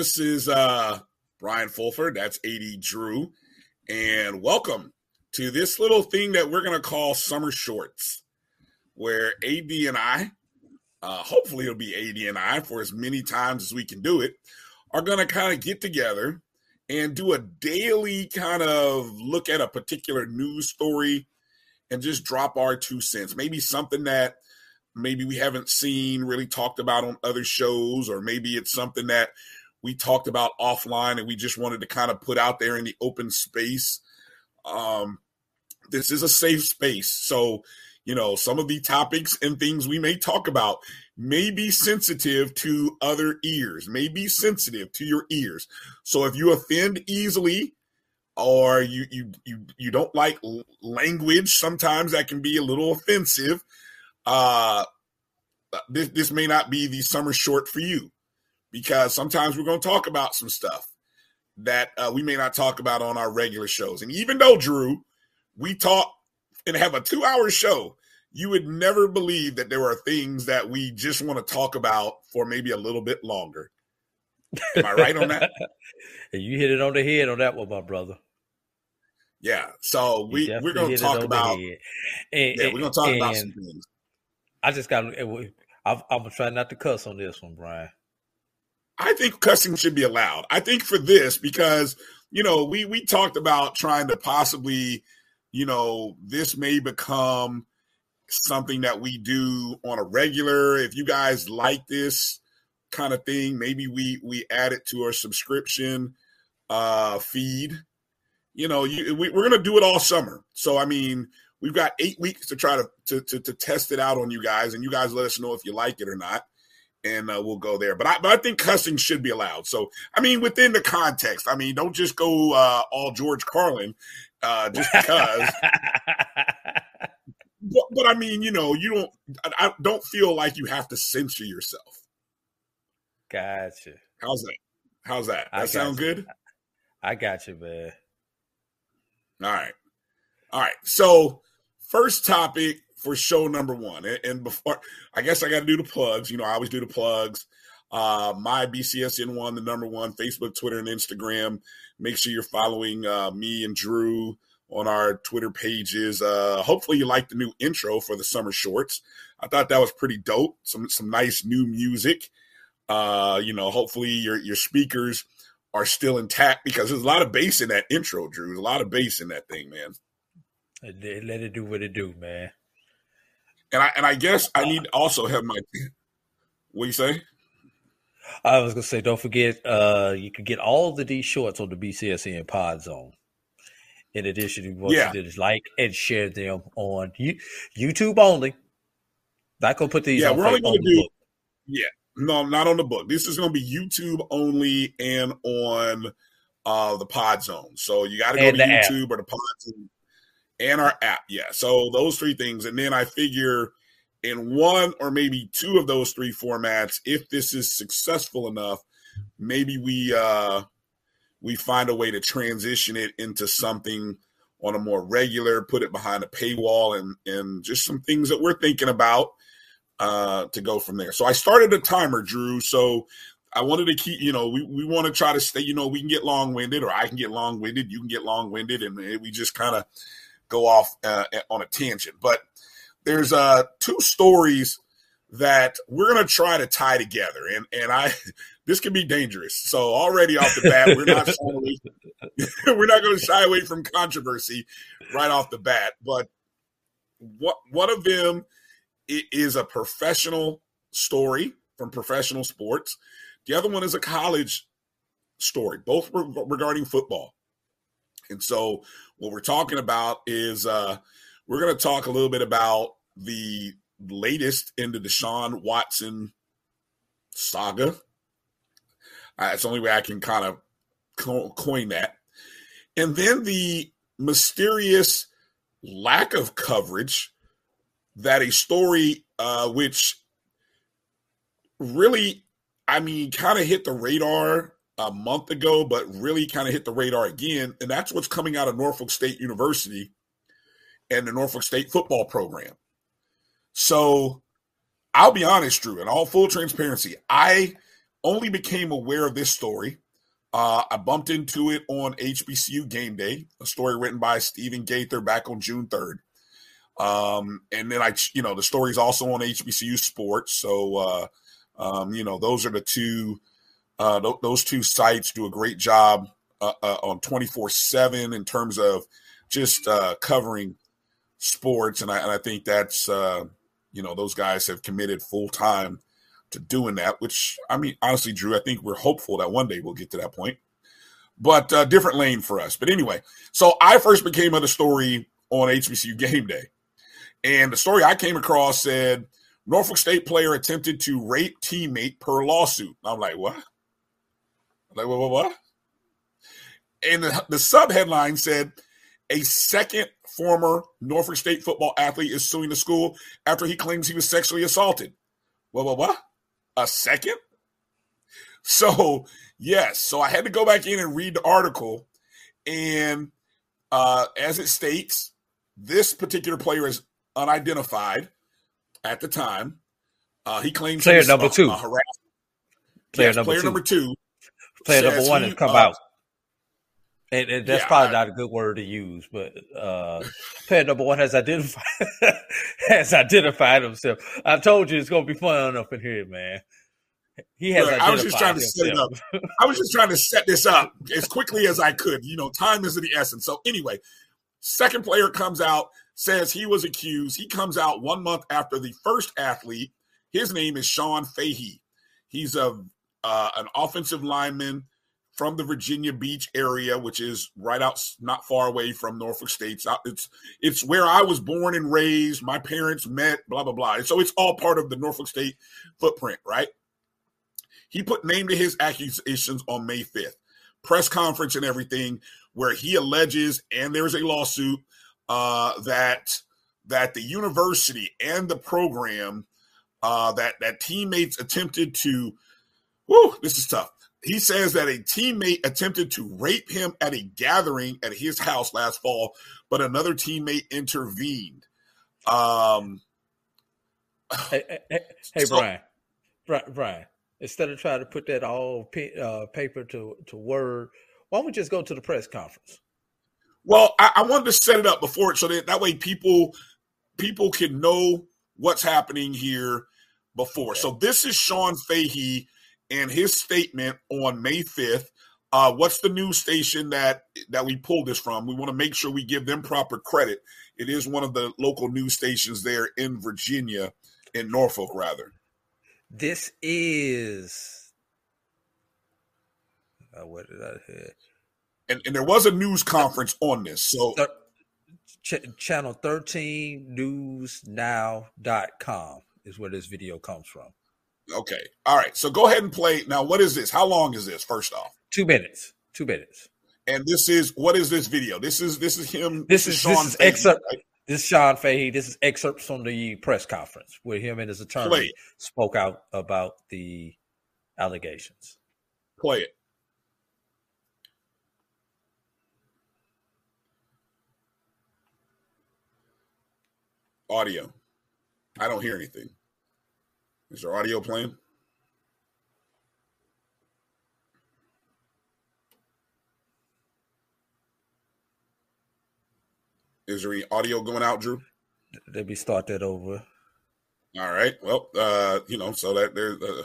This is uh Brian Fulford. That's AD Drew. And welcome to this little thing that we're gonna call summer shorts, where AD and I, uh, hopefully it'll be AD and I for as many times as we can do it, are gonna kind of get together and do a daily kind of look at a particular news story and just drop our two cents. Maybe something that maybe we haven't seen really talked about on other shows, or maybe it's something that we talked about offline and we just wanted to kind of put out there in the open space. Um, this is a safe space. So, you know, some of the topics and things we may talk about may be sensitive to other ears, may be sensitive to your ears. So if you offend easily, or you you you you don't like language sometimes that can be a little offensive uh, this this may not be the summer short for you because sometimes we're going to talk about some stuff that uh, we may not talk about on our regular shows. And even though Drew, we talk and have a two hour show, you would never believe that there are things that we just want to talk about for maybe a little bit longer. Am I right on that? you hit it on the head on that one, my brother. Yeah. So we we're going to talk about. And, yeah, we're going to talk about some things. I just got. I'm, I'm gonna try not to cuss on this one, Brian. I think cussing should be allowed. I think for this because you know we we talked about trying to possibly, you know, this may become something that we do on a regular. If you guys like this kind of thing, maybe we we add it to our subscription uh feed. You know, you, we, we're gonna do it all summer. So I mean, We've got eight weeks to try to, to to, to test it out on you guys, and you guys let us know if you like it or not, and uh, we'll go there. But I, but I think cussing should be allowed. So I mean, within the context, I mean, don't just go uh, all George Carlin uh, just because. but, but, I mean, you know, you don't. I, I don't feel like you have to censor yourself. Gotcha. How's that? How's that? That sound you. good? I got you, man. All right. All right. So first topic for show number one. And before, I guess I got to do the plugs. You know, I always do the plugs. Uh, my BCSN one, the number one, Facebook, Twitter, and Instagram. Make sure you're following uh, me and Drew on our Twitter pages. Uh, hopefully, you like the new intro for the summer shorts. I thought that was pretty dope. Some some nice new music. Uh, you know, hopefully your your speakers are still intact because there's a lot of bass in that intro, Drew. There's a lot of bass in that thing, man. Let it do what it do, man. And I and I guess I need to also have my. What you say? I was gonna say, don't forget, uh, you can get all of these shorts on the BCSN Pod Zone. In addition to what yeah. you did is like and share them on YouTube only. Not gonna put these. Yeah, we're only gonna do. Yeah, no, not on the book. This is gonna be YouTube only and on uh the Pod Zone. So you got to go to YouTube app. or the Pod Zone and our app. Yeah. So those three things. And then I figure in one or maybe two of those three formats, if this is successful enough, maybe we uh we find a way to transition it into something on a more regular, put it behind a paywall and and just some things that we're thinking about uh to go from there. So I started a timer, Drew. So I wanted to keep, you know, we, we want to try to stay, you know, we can get long winded or I can get long winded, you can get long winded, and we just kind of go off uh, on a tangent. But there's uh, two stories that we're going to try to tie together, and and I this can be dangerous. So already off the bat, we're not we're not going to shy away from controversy right off the bat. But what one of them is a professional story from professional sports. The other one is a college story, both regarding football. And so what we're talking about is uh, we're going to talk a little bit about the latest in the Deshaun Watson saga. Uh, it's the only way I can kind of co- coin that. And then the mysterious lack of coverage that a story uh, which really, I mean, kind of hit the radar a month ago, but really kind of hit the radar again. And that's what's coming out of Norfolk State University and the Norfolk State football program. So I'll be honest, Drew, in all full transparency, I only became aware of this story. Uh, I bumped into it on HBCU Game Day, a story written by Stephen Gaither back on June 3rd. Um, and then I, you know, the story's also on HBCU Sports. So, uh, um, you know, those are the two, uh, th- those two sites do a great job uh, uh on 24 7 in terms of just uh, covering sports. And I, and I think that's, uh, you know, those guys have committed full time to doing that, which I mean, honestly, Drew, I think we're hopeful that one day we'll get to that point. But uh, different lane for us. But anyway, so I first became of the story on HBCU game day. And the story I came across said Norfolk State player attempted to rape teammate per lawsuit. I'm like, what? I'm like, what, what, what? And the, the sub headline said a second former Norfolk State football athlete is suing the school after he claims he was sexually assaulted. What, what, what? A second? So, yes. So I had to go back in and read the article. And uh, as it states, this particular player is unidentified at the time. Uh, he claims player number two. Player, yes, number, player two. number two. Player number one has come uh, out. And, and that's yeah, probably I, not a good word to use, but uh, player number one has identified has identified himself. I told you it's gonna be fun up in here, man. He has. Look, I was just trying to set it up. I was just trying to set this up as quickly as I could. You know, time is of the essence. So anyway, second player comes out says he was accused. He comes out one month after the first athlete. His name is Sean Fahey. He's a uh, an offensive lineman from the Virginia Beach area, which is right out not far away from Norfolk State. It's it's where I was born and raised. My parents met. Blah blah blah. And so it's all part of the Norfolk State footprint, right? He put name to his accusations on May fifth, press conference and everything, where he alleges, and there's a lawsuit uh, that that the university and the program uh, that that teammates attempted to. Whoo, this is tough. He says that a teammate attempted to rape him at a gathering at his house last fall, but another teammate intervened. Um, hey, hey, hey so, Brian, Brian, Brian, instead of trying to put that all uh, paper to, to word, why don't we just go to the press conference? Well, I, I wanted to set it up before it so that that way people people can know what's happening here before. Okay. So this is Sean Fahey and his statement on May 5th. Uh, what's the news station that that we pulled this from? We want to make sure we give them proper credit. It is one of the local news stations there in Virginia, in Norfolk, rather. This is. Uh, what did I hear? and, and there was a news conference on this. So Ch- channel 13 newsnow.com is where this video comes from. Okay. All right. So go ahead and play. Now, what is this? How long is this, first off? Two minutes. Two minutes. And this is what is this video? This is this is him. This, this is, Sean this is Fahey, excerpt. Right? This is Sean Fahey. This is excerpts from the press conference where him and his attorney Play spoke out about the allegations. Play it. audio. I don't hear anything. Is there audio playing? Is there any audio going out, Drew? Let me start that over. All right. Well, uh, you know, so that there's. Uh,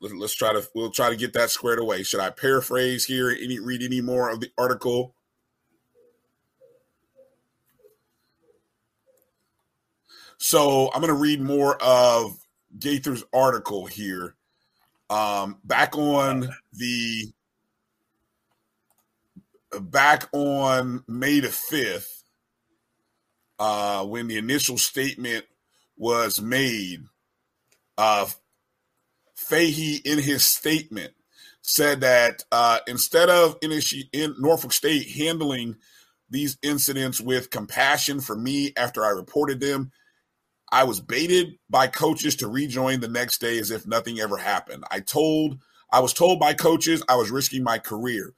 let's try to we'll try to get that squared away. Should I paraphrase here? Any read any more of the article? So I'm going to read more of Gaither's article here. Um, back on the back on May the fifth, uh, when the initial statement was made, uh, Fahey in his statement said that uh, instead of in, in Norfolk State handling these incidents with compassion for me after I reported them, I was baited by coaches to rejoin the next day as if nothing ever happened. I told I was told by coaches I was risking my career.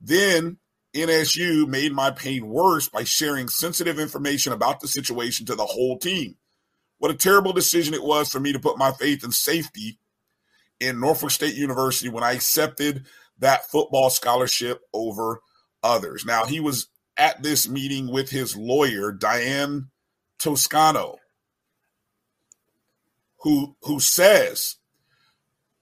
Then NSU made my pain worse by sharing sensitive information about the situation to the whole team. What a terrible decision it was for me to put my faith and safety in Norfolk State University when I accepted that football scholarship over others. Now, he was at this meeting with his lawyer, Diane Toscano, who, who says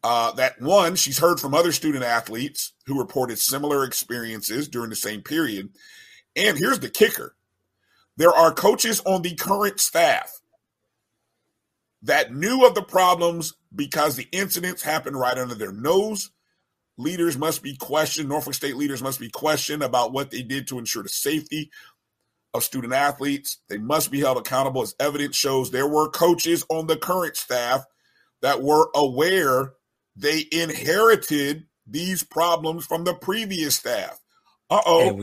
uh, that one, she's heard from other student athletes who reported similar experiences during the same period. And here's the kicker there are coaches on the current staff that knew of the problems because the incidents happened right under their nose. Leaders must be questioned. Norfolk State leaders must be questioned about what they did to ensure the safety of student athletes. They must be held accountable as evidence shows there were coaches on the current staff that were aware they inherited these problems from the previous staff. Uh oh.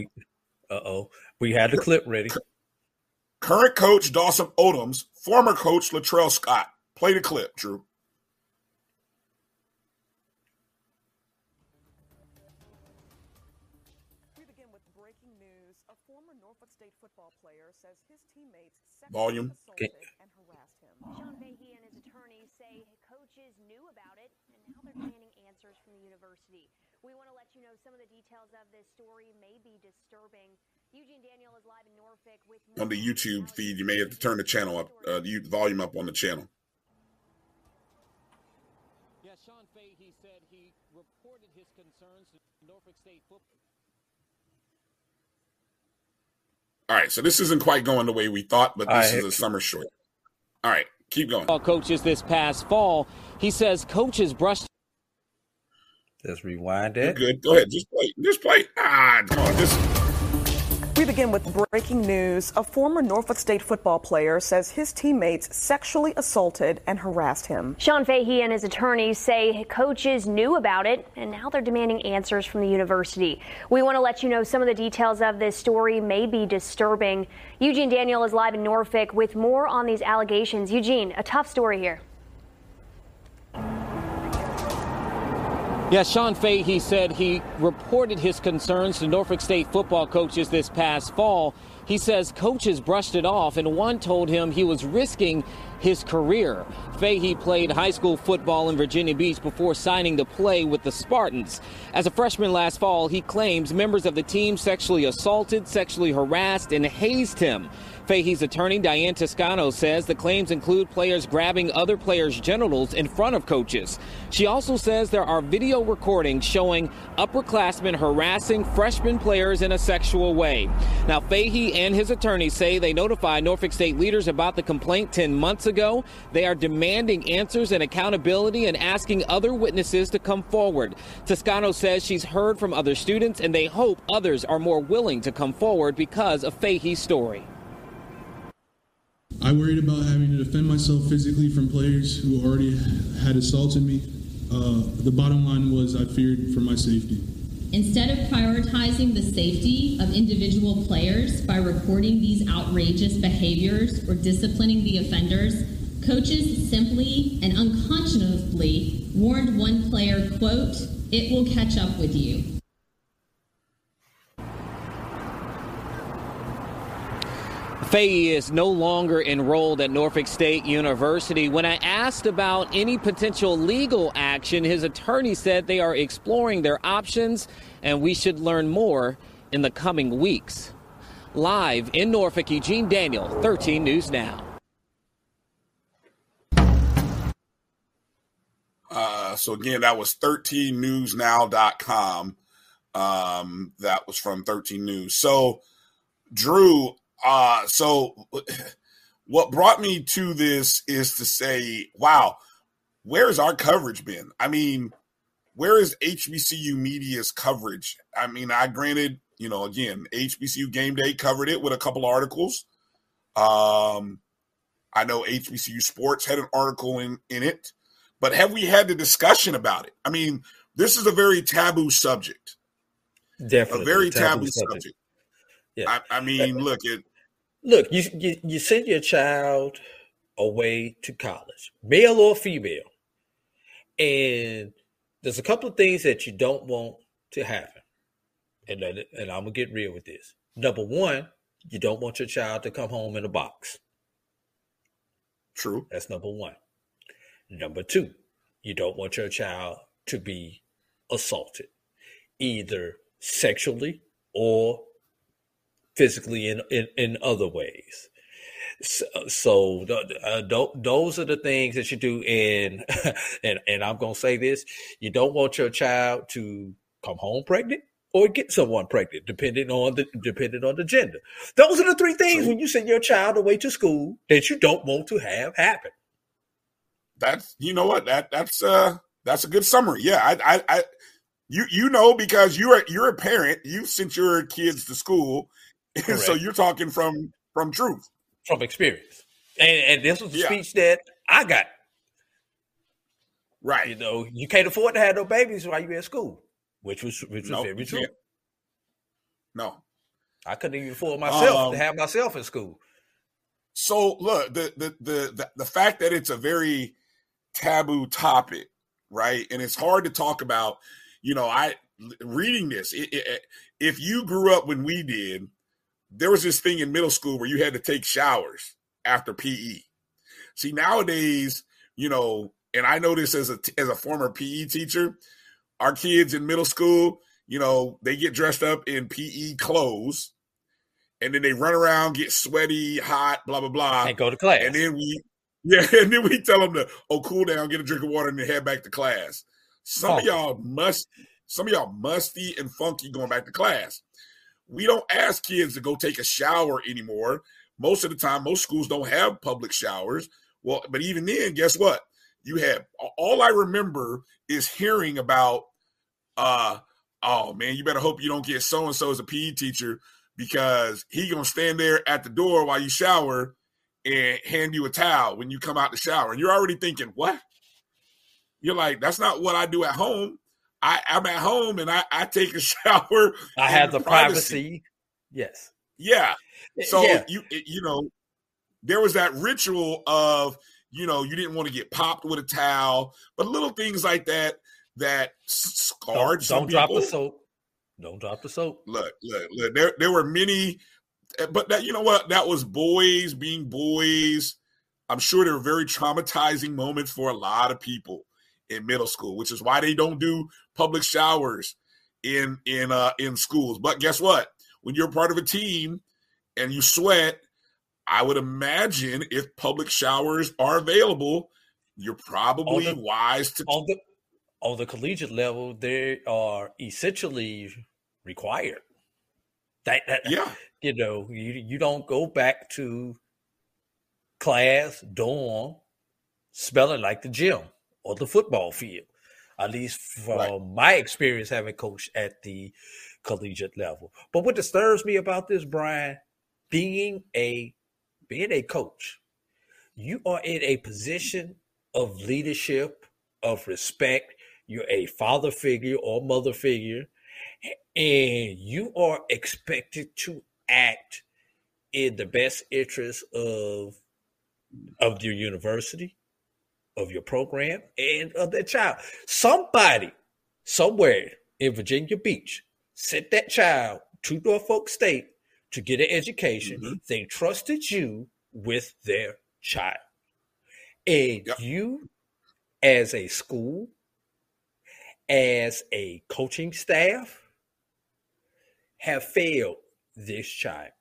Uh oh. We had the clip ready. Current coach Dawson Odums, former coach Latrell Scott. Play the clip, Drew. The university. We want to let you know some of the details of this story may be disturbing. Eugene Daniel is live in Norfolk with on the YouTube feed. You may have to turn the channel up, uh, the volume up on the channel. Yeah, Sean Fahey said he reported his concerns to Norfolk State football. All right, so this isn't quite going the way we thought, but this is a summer short. All right, keep going. All coaches this past fall, he says coaches brushed. Let's rewind You're it. good. Go ahead. Just play. Just play. Ah, come on. Just We begin with breaking news. A former Norfolk State football player says his teammates sexually assaulted and harassed him. Sean Fahey and his attorneys say coaches knew about it, and now they're demanding answers from the university. We want to let you know some of the details of this story may be disturbing. Eugene Daniel is live in Norfolk with more on these allegations. Eugene, a tough story here. Yeah, Sean Fahey said he reported his concerns to Norfolk State football coaches this past fall. He says coaches brushed it off, and one told him he was risking his career. Fahey played high school football in Virginia Beach before signing to play with the Spartans. As a freshman last fall, he claims members of the team sexually assaulted, sexually harassed, and hazed him. Fahey's attorney, Diane Toscano, says the claims include players grabbing other players' genitals in front of coaches. She also says there are video recordings showing upperclassmen harassing freshman players in a sexual way. Now, Fahey and his attorney say they notified Norfolk State leaders about the complaint 10 months ago. They are demanding answers and accountability and asking other witnesses to come forward. Toscano says she's heard from other students and they hope others are more willing to come forward because of Fahey's story. I worried about having to defend myself physically from players who already had assaulted me. Uh, the bottom line was I feared for my safety. Instead of prioritizing the safety of individual players by recording these outrageous behaviors or disciplining the offenders, coaches simply and unconscionably warned one player, quote, it will catch up with you. Fahey is no longer enrolled at Norfolk State University. When I asked about any potential legal action, his attorney said they are exploring their options and we should learn more in the coming weeks. Live in Norfolk, Eugene Daniel, 13 News Now. Uh, so again, that was 13newsnow.com. Um, that was from 13 News. So, Drew, uh, so what brought me to this is to say, wow, where's our coverage been? I mean, where is HBCU media's coverage? I mean, I granted, you know, again, HBCU Game Day covered it with a couple articles. Um, I know HBCU Sports had an article in in it, but have we had the discussion about it? I mean, this is a very taboo subject. Definitely a very taboo, taboo subject. subject. Yeah, I, I mean, look, it. Look, you, you you send your child away to college, male or female, and there's a couple of things that you don't want to happen, and and I'm gonna get real with this. Number one, you don't want your child to come home in a box. True. That's number one. Number two, you don't want your child to be assaulted, either sexually or physically in, in, in other ways. So, so uh, those are the things that you do. And, and, and I'm going to say this, you don't want your child to come home pregnant or get someone pregnant, depending on the depending on the gender. Those are the three things when you send your child away to school that you don't want to have happen. That's you know what that that's uh that's a good summary. Yeah, I I, I you you know because you're you're a parent, You've sent your kids to school, so you're talking from from truth, from experience, and, and this was a yeah. speech that I got. Right, you know, you can't afford to have no babies while you're in school, which was which was nope, very true. No, I couldn't even afford myself um, to have myself in school. So look, the, the the the the fact that it's a very taboo topic, right, and it's hard to talk about you know, I reading this, it, it, if you grew up when we did, there was this thing in middle school where you had to take showers after PE. See, nowadays, you know, and I know this as a as a former PE teacher, our kids in middle school, you know, they get dressed up in PE clothes, and then they run around, get sweaty, hot, blah blah blah, and go to class. And then we, yeah, and then we tell them to oh cool down, get a drink of water, and then head back to class. Some oh. of y'all must, some of y'all musty and funky going back to class. We don't ask kids to go take a shower anymore. Most of the time, most schools don't have public showers. Well, but even then, guess what? You had all I remember is hearing about uh oh man, you better hope you don't get so and so as a PE teacher because he gonna stand there at the door while you shower and hand you a towel when you come out the shower. And you're already thinking, what? You're like, that's not what I do at home. I, I'm at home and I, I take a shower. I have the privacy. privacy. Yes. Yeah. So yeah. you you know, there was that ritual of you know you didn't want to get popped with a towel, but little things like that that scarred. Don't, don't drop the soap. Don't drop the soap. Look, look, look. There there were many, eh, but that you know what that was boys being boys. I'm sure there were very traumatizing moments for a lot of people in middle school, which is why they don't do public showers in in uh in schools. But guess what? When you're part of a team and you sweat, I would imagine if public showers are available, you're probably the, wise to on the on the collegiate level, they are essentially required. That, that yeah, you know, you you don't go back to class dorm smelling like the gym or the football field, at least from right. my experience having coached at the collegiate level. But what disturbs me about this, Brian, being a being a coach, you are in a position of leadership, of respect. You're a father figure or mother figure, and you are expected to act in the best interest of of your university, of your program and of that child. Somebody somewhere in Virginia Beach sent that child to Norfolk State to get an education. Mm-hmm. They trusted you with their child. And yep. you, as a school, as a coaching staff, have failed this child.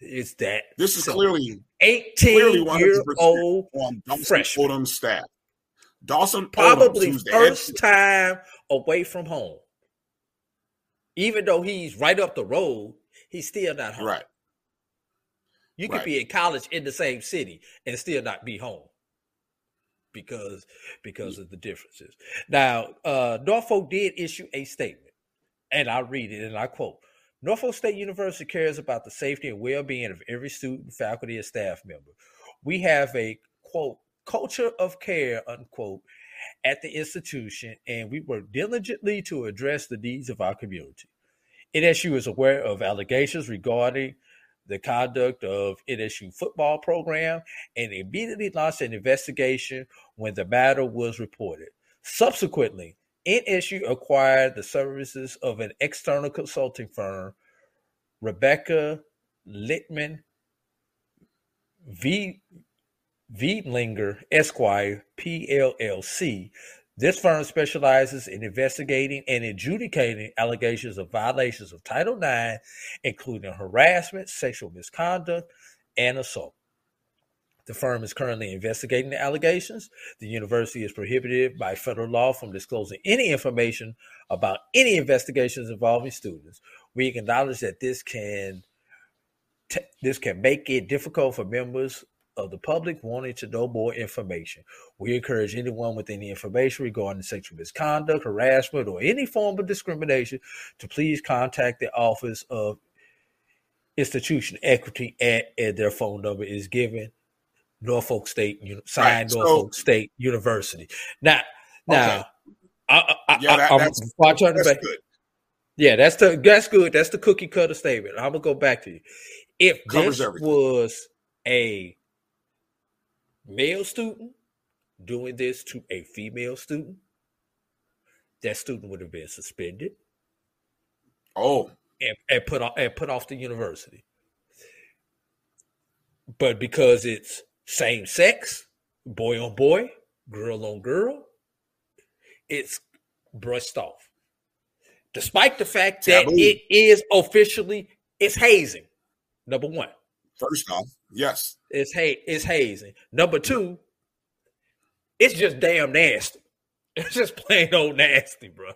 Is that this is so clearly 18 clearly year old freshman Odom staff. Dawson probably first time away from home. Even though he's right up the road, he's still not home. Right. You could right. be in college in the same city and still not be home because because of the differences. Now, uh, Norfolk did issue a statement, and I read it and I quote Norfolk State University cares about the safety and well being of every student, faculty, and staff member. We have a quote culture of care unquote at the institution, and we work diligently to address the needs of our community. NSU is aware of allegations regarding the conduct of NSU football program and immediately launched an investigation when the matter was reported. Subsequently, NSU acquired the services of an external consulting firm, Rebecca Leitman, v, Veidlinger Esquire, PLLC. This firm specializes in investigating and adjudicating allegations of violations of Title IX, including harassment, sexual misconduct, and assault. The firm is currently investigating the allegations. The university is prohibited by federal law from disclosing any information about any investigations involving students. We acknowledge that this can t- this can make it difficult for members of the public wanting to know more information. We encourage anyone with any information regarding sexual misconduct, harassment, or any form of discrimination to please contact the Office of Institution Equity at, at their phone number is given Norfolk State, signed right. Norfolk so, State University. Now, now, okay. I, yeah, that, I, that's, I turn that's back, good. Yeah, that's the that's good. That's the cookie cutter statement. I'm gonna go back to you. If Covers this everything. was a male student doing this to a female student, that student would have been suspended. Oh, and, and put off and put off the university. But because it's same sex, boy on boy, girl on girl, it's brushed off. Despite the fact that Taboo. it is officially it's hazing. Number one. First off, yes. It's ha- it's hazing. Number two, it's just damn nasty. It's just plain old nasty, bro.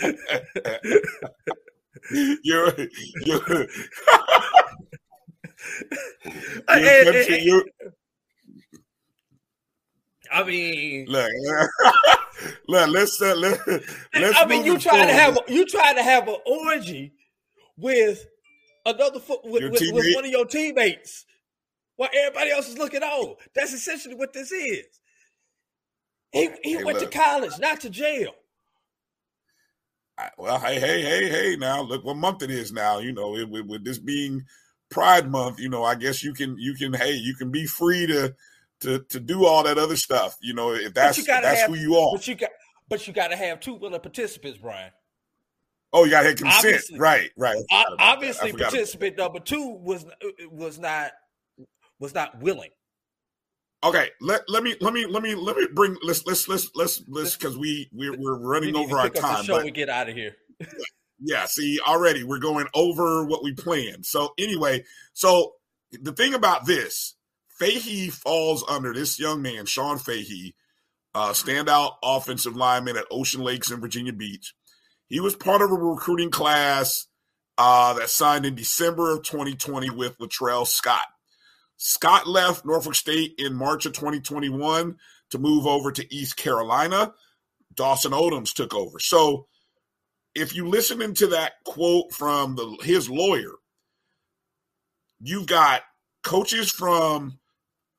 you're you're you I mean, look, look let's uh, let, let's. I mean, you try to have a, you try to have an orgy with another foot with, with, with, one of your teammates while everybody else is looking on. That's essentially what this is. He he hey, went look. to college, not to jail. well, hey, hey, hey, hey! Now look what month it is. Now you know, it, with, with this being Pride Month, you know, I guess you can you can hey you can be free to to to do all that other stuff. You know, if that's if that's have, who you are. But you got but you got to have two willing participants, Brian. Oh, you got to have consent, obviously, right? Right. Obviously, participant number two was was not was not willing. Okay, let let me let me let me let me bring let's let's let's let's let's because we we're, we're running we over our time. Show but, we get out of here. yeah, see, already we're going over what we planned. So anyway, so the thing about this, Fahey falls under this young man, Sean Fahey, uh, standout offensive lineman at Ocean Lakes in Virginia Beach. He was part of a recruiting class uh, that signed in December of 2020 with Latrell Scott. Scott left Norfolk State in March of 2021 to move over to East Carolina. Dawson Odums took over. So if you listen into that quote from the, his lawyer, you've got coaches from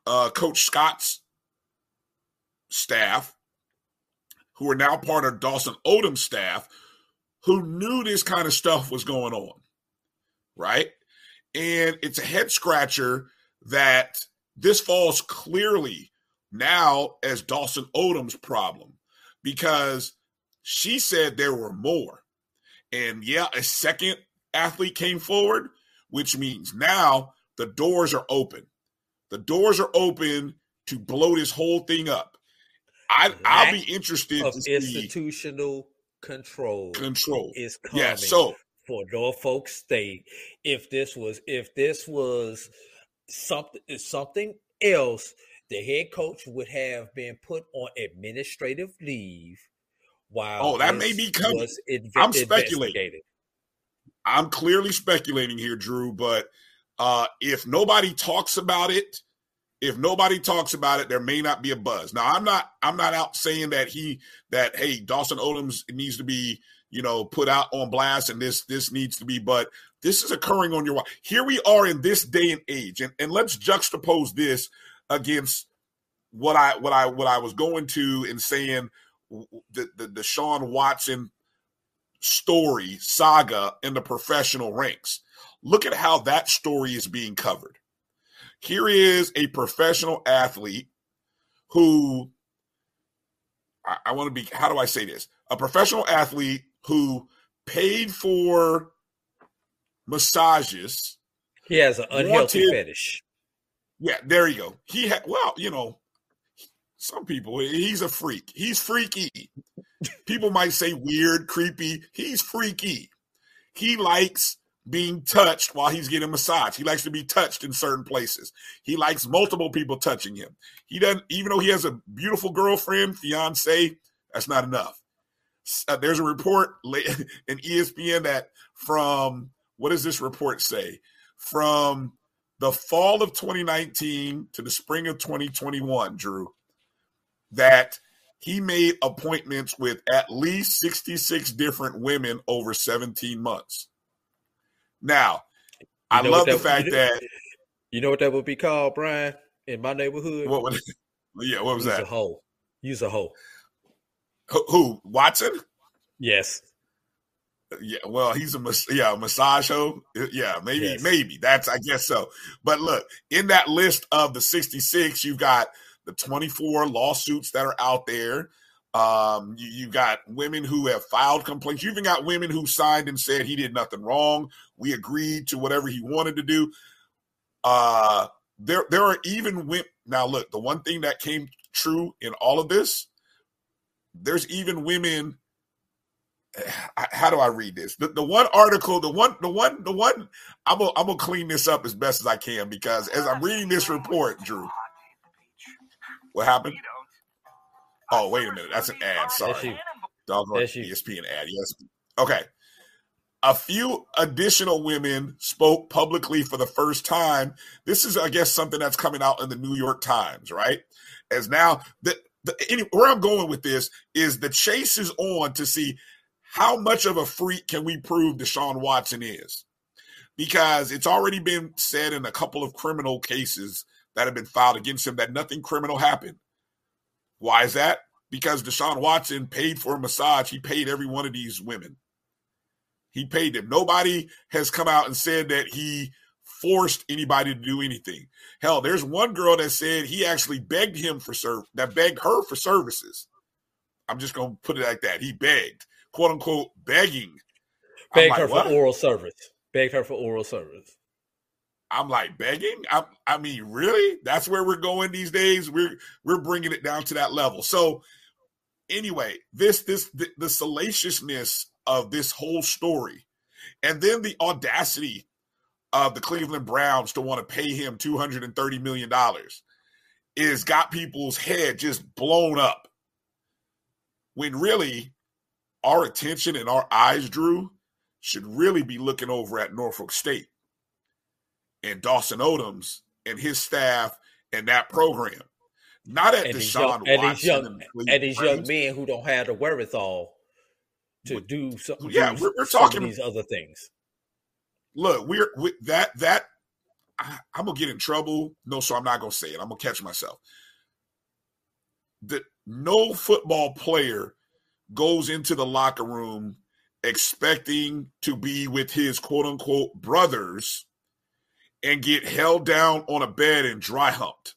uh, Coach Scott's staff who are now part of Dawson Odums' staff who knew this kind of stuff was going on, right? And it's a head scratcher that this falls clearly now as Dawson Odums' problem because she said there were more. And yeah, a second athlete came forward, which means now the doors are open. The doors are open to blow this whole thing up. I, will be interested of institutional control. Control is coming. Yeah, so for Norfolk State, if this was if this was something something else, the head coach would have been put on administrative leave while oh that may be coming. Inv- I'm speculating. I'm clearly speculating here, Drew, but uh, if nobody talks about it, if nobody talks about it, there may not be a buzz. Now, I'm not I'm not out saying that he that hey Dawson Odums needs to be you know put out on blast and this this needs to be, but this is occurring on your watch. Here we are in this day and age, and, and let's juxtapose this against what I what I what I was going to and saying the the Deshaun Watson story saga in the professional ranks. Look at how that story is being covered. Here is a professional athlete who I, I want to be how do I say this? A professional athlete who paid for massages. He has an unhealthy wanted, fetish. Yeah, there you go. He had well, you know, some people he's a freak. He's freaky. people might say weird, creepy. He's freaky. He likes being touched while he's getting a massage. He likes to be touched in certain places. He likes multiple people touching him. He doesn't, even though he has a beautiful girlfriend, fiance, that's not enough. Uh, there's a report in ESPN that from what does this report say? From the fall of 2019 to the spring of 2021, Drew, that he made appointments with at least 66 different women over 17 months. Now, you I love the fact that you know what that would be called, Brian, in my neighborhood. What would? Yeah, what was Use that? A hole. Use a hole. Who, who Watson? Yes. Yeah, well, he's a yeah a massage hoe. Yeah, maybe yes. maybe that's I guess so. But look, in that list of the 66, you've got the 24 lawsuits that are out there. Um, you, you got women who have filed complaints. You even got women who signed and said he did nothing wrong. We agreed to whatever he wanted to do. Uh, there there are even women. Now, look, the one thing that came true in all of this, there's even women how do I read this? The, the one article, the one, the one, the one, I'm gonna, I'm gonna clean this up as best as I can because as I'm reading this report, Drew, what happened? Oh, wait a minute, that's an ad. Sorry, doggone ESPN ad. Yes, okay. A few additional women spoke publicly for the first time. This is, I guess, something that's coming out in the New York Times, right? As now the, the where I'm going with this is the chase is on to see how much of a freak can we prove Deshaun Watson is? Because it's already been said in a couple of criminal cases that have been filed against him that nothing criminal happened. Why is that? Because Deshaun Watson paid for a massage. He paid every one of these women. He paid them. Nobody has come out and said that he forced anybody to do anything. Hell, there's one girl that said he actually begged him for serve that begged her for services. I'm just gonna put it like that. He begged quote unquote begging. Begged like, her for what? oral service. Begged her for oral service. I'm like begging. I, I mean, really? That's where we're going these days. We're we're bringing it down to that level. So, anyway, this this the, the salaciousness of this whole story, and then the audacity of the Cleveland Browns to want to pay him two hundred and thirty million dollars is got people's head just blown up. When really our attention and our eyes, Drew, should really be looking over at Norfolk State and Dawson Odums and his staff and that program. Not at and Deshaun young, and these young and, these young men who don't have the wherewithal to do some. Yeah, we're, we're talking these other things. Look, we're we, that that I, I'm gonna get in trouble. No, so I'm not gonna say it. I'm gonna catch myself. That no football player goes into the locker room expecting to be with his quote unquote brothers and get held down on a bed and dry humped.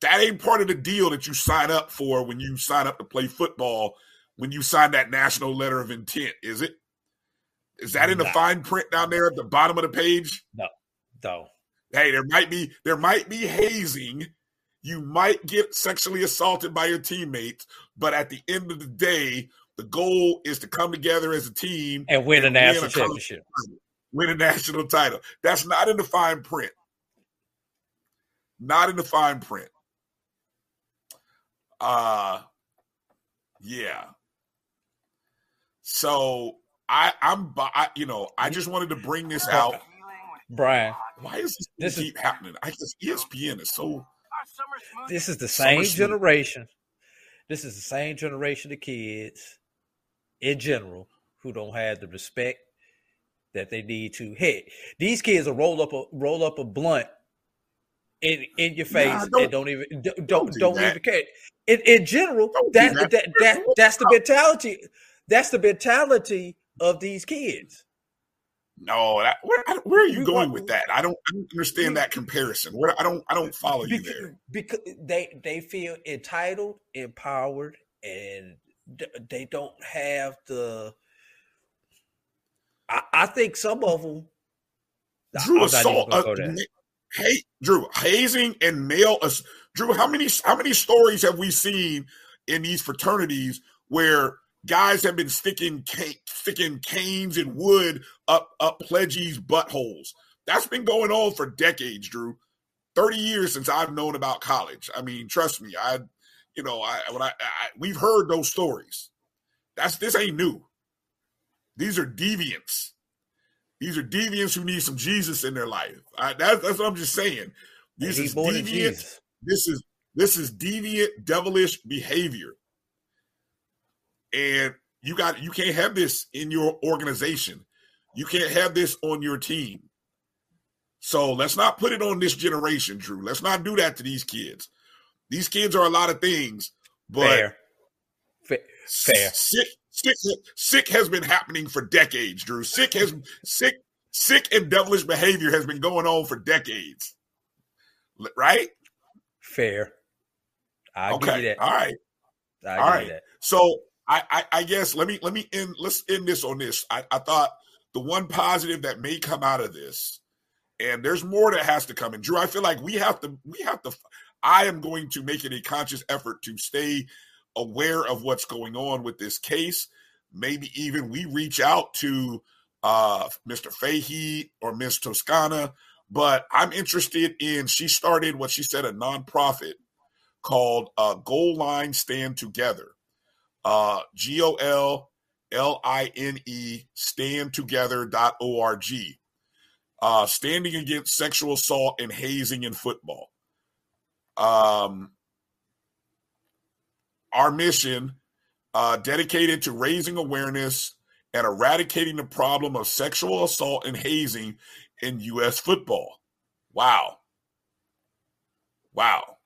That ain't part of the deal that you sign up for when you sign up to play football, when you sign that national letter of intent, is it? Is that in the fine print down there at the bottom of the page? No. No. Hey, there might be there might be hazing you might get sexually assaulted by your teammates, but at the end of the day, the goal is to come together as a team and win a national championship. Win a national title. That's not in the fine print. Not in the fine print. Uh yeah. So I I'm I, you know, I just wanted to bring this out. Brian, why is this, this keep is, happening? I just ESPN is so this is the same generation. This is the same generation of kids in general who don't have the respect that they need to. hit. these kids will roll up a roll up a blunt in in your face nah, don't, and don't even don't don't, do don't even care. In, in general, that, that. that that that's the mentality. That's the mentality of these kids. No, that, where, where are you going with that? I don't, I don't understand that comparison. Where I don't, I don't follow you there. Because they they feel entitled, empowered, and they don't have the. I, I think some of them. Drew assault. Uh, Hey, Drew, hazing and male. Drew, how many how many stories have we seen in these fraternities where guys have been sticking sticking canes and wood up up pledgees' buttholes? That's been going on for decades, Drew. Thirty years since I've known about college. I mean, trust me, I, you know, I when I, I we've heard those stories. That's this ain't new. These are deviants. These are deviants who need some Jesus in their life. I, that's, that's what I'm just saying. This is deviant. This is this is deviant, devilish behavior, and you got you can't have this in your organization. You can't have this on your team. So let's not put it on this generation, Drew. Let's not do that to these kids. These kids are a lot of things, but fair, fair. Sick, sick, sick has been happening for decades, Drew. Sick has sick, sick and devilish behavior has been going on for decades. Right? Fair. I okay. All right. I All right. That. So I, I, I, guess let me let me end let's end this on this. I, I thought the one positive that may come out of this, and there's more that has to come. And Drew, I feel like we have to we have to I am going to make it a conscious effort to stay aware of what's going on with this case. Maybe even we reach out to uh, Mr. Fahey or Miss Toscana. But I'm interested in, she started what she said, a nonprofit called uh, Goal Line Stand Together. Uh, G O L L I N E standtogether.org. Uh, standing against sexual assault and hazing in football. Um, our mission uh, dedicated to raising awareness and eradicating the problem of sexual assault and hazing in U.S. football. Wow. Wow.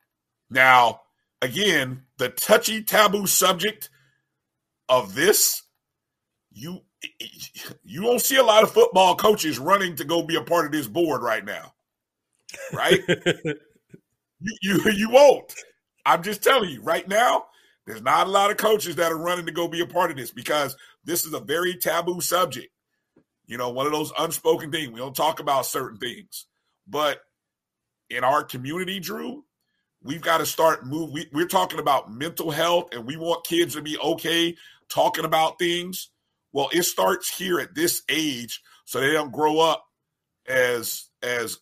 Now, again, the touchy taboo subject of this, you you don't see a lot of football coaches running to go be a part of this board right now. Right? you, you you won't. I'm just telling you right now, there's not a lot of coaches that are running to go be a part of this because this is a very taboo subject. You know, one of those unspoken things. We don't talk about certain things. But in our community, Drew, we've got to start move. We, we're talking about mental health and we want kids to be okay talking about things. Well, it starts here at this age so they don't grow up as as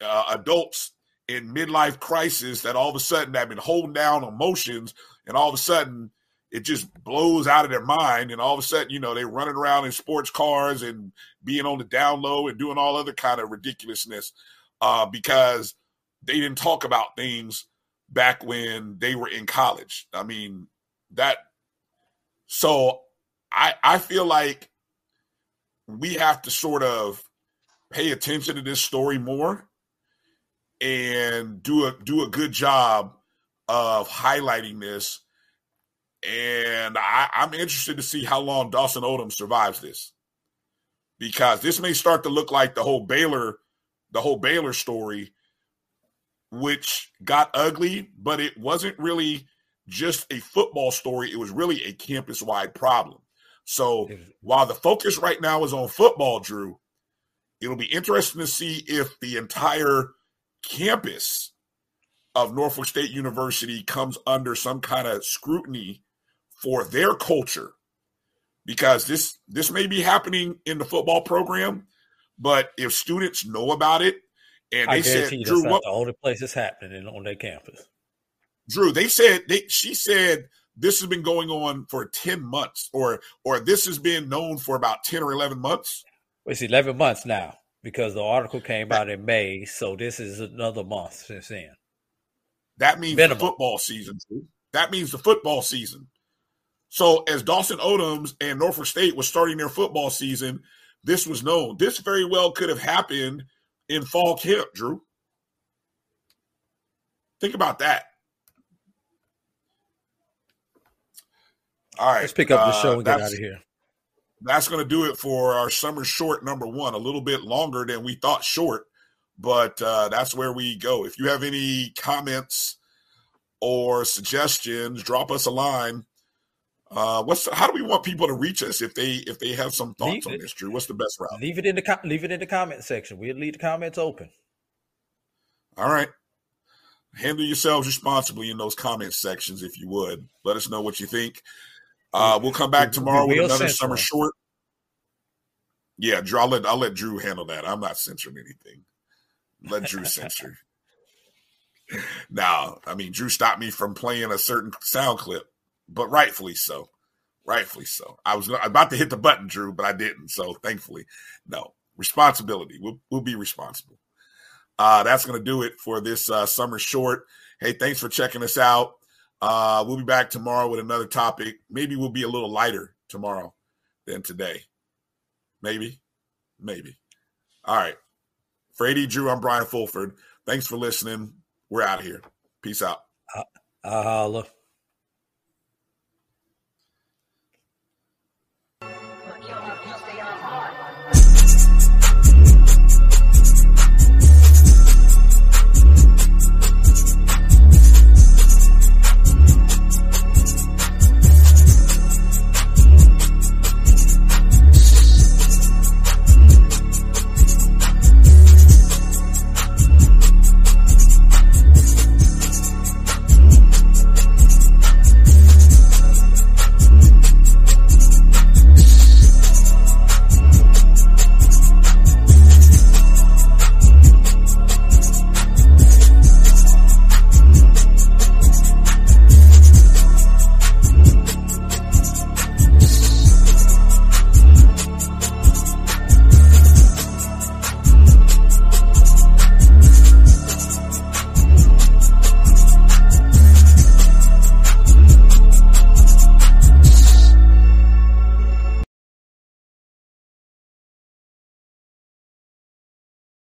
uh, adults in midlife crisis that all of a sudden have been holding down emotions and all of a sudden it just blows out of their mind and all of a sudden you know they're running around in sports cars and being on the down low and doing all other kind of ridiculousness uh, because they didn't talk about things back when they were in college. I mean that so i i feel like we have to sort of pay attention to this story more and do a do a good job of highlighting this. And I, I'm interested to see how long Dawson Odums survives this. Because this may start to look like the whole Baylor, the whole Baylor story, which got ugly, but it wasn't really just a football story. It was really a campus wide problem. So while the focus right now is on football, Drew, it'll be interesting to see if the entire campus of Norfolk State University comes under some kind of scrutiny for their culture because this this may be happening in the football program, but if students know about it and they said, Drew, what the only place it's happening on their campus. Drew, they said they she said this has been going on for 10 months or or this has been known for about 10 or 11 months. It's 11 months now because the article came out in May, so this is another month since then. That means Minimum. the football season. That means the football season. So as Dawson Odums and Norfolk State was starting their football season, this was known. This very well could have happened in fall camp, Drew. Think about that. All right. Let's pick up the show uh, and get out of here. That's going to do it for our summer short number one. A little bit longer than we thought short but uh, that's where we go. If you have any comments or suggestions, drop us a line. Uh, what's how do we want people to reach us if they if they have some thoughts leave on it, this, Drew? What's the best route? Leave it in the leave it in the comment section. We'll leave the comments open. All right. Handle yourselves responsibly in those comment sections if you would. Let us know what you think. Uh, we'll come back tomorrow with another summer short. Yeah, Drew, I'll let I'll let Drew handle that. I'm not censoring anything. Let Drew censor. now, I mean, Drew stopped me from playing a certain sound clip, but rightfully so. Rightfully so. I was about to hit the button, Drew, but I didn't. So thankfully, no responsibility. We'll, we'll be responsible. Uh, that's going to do it for this uh, summer short. Hey, thanks for checking us out. Uh, we'll be back tomorrow with another topic. Maybe we'll be a little lighter tomorrow than today. Maybe, maybe. All right. For AD Drew, I'm Brian Fulford. Thanks for listening. We're out of here. Peace out. Uh, uh,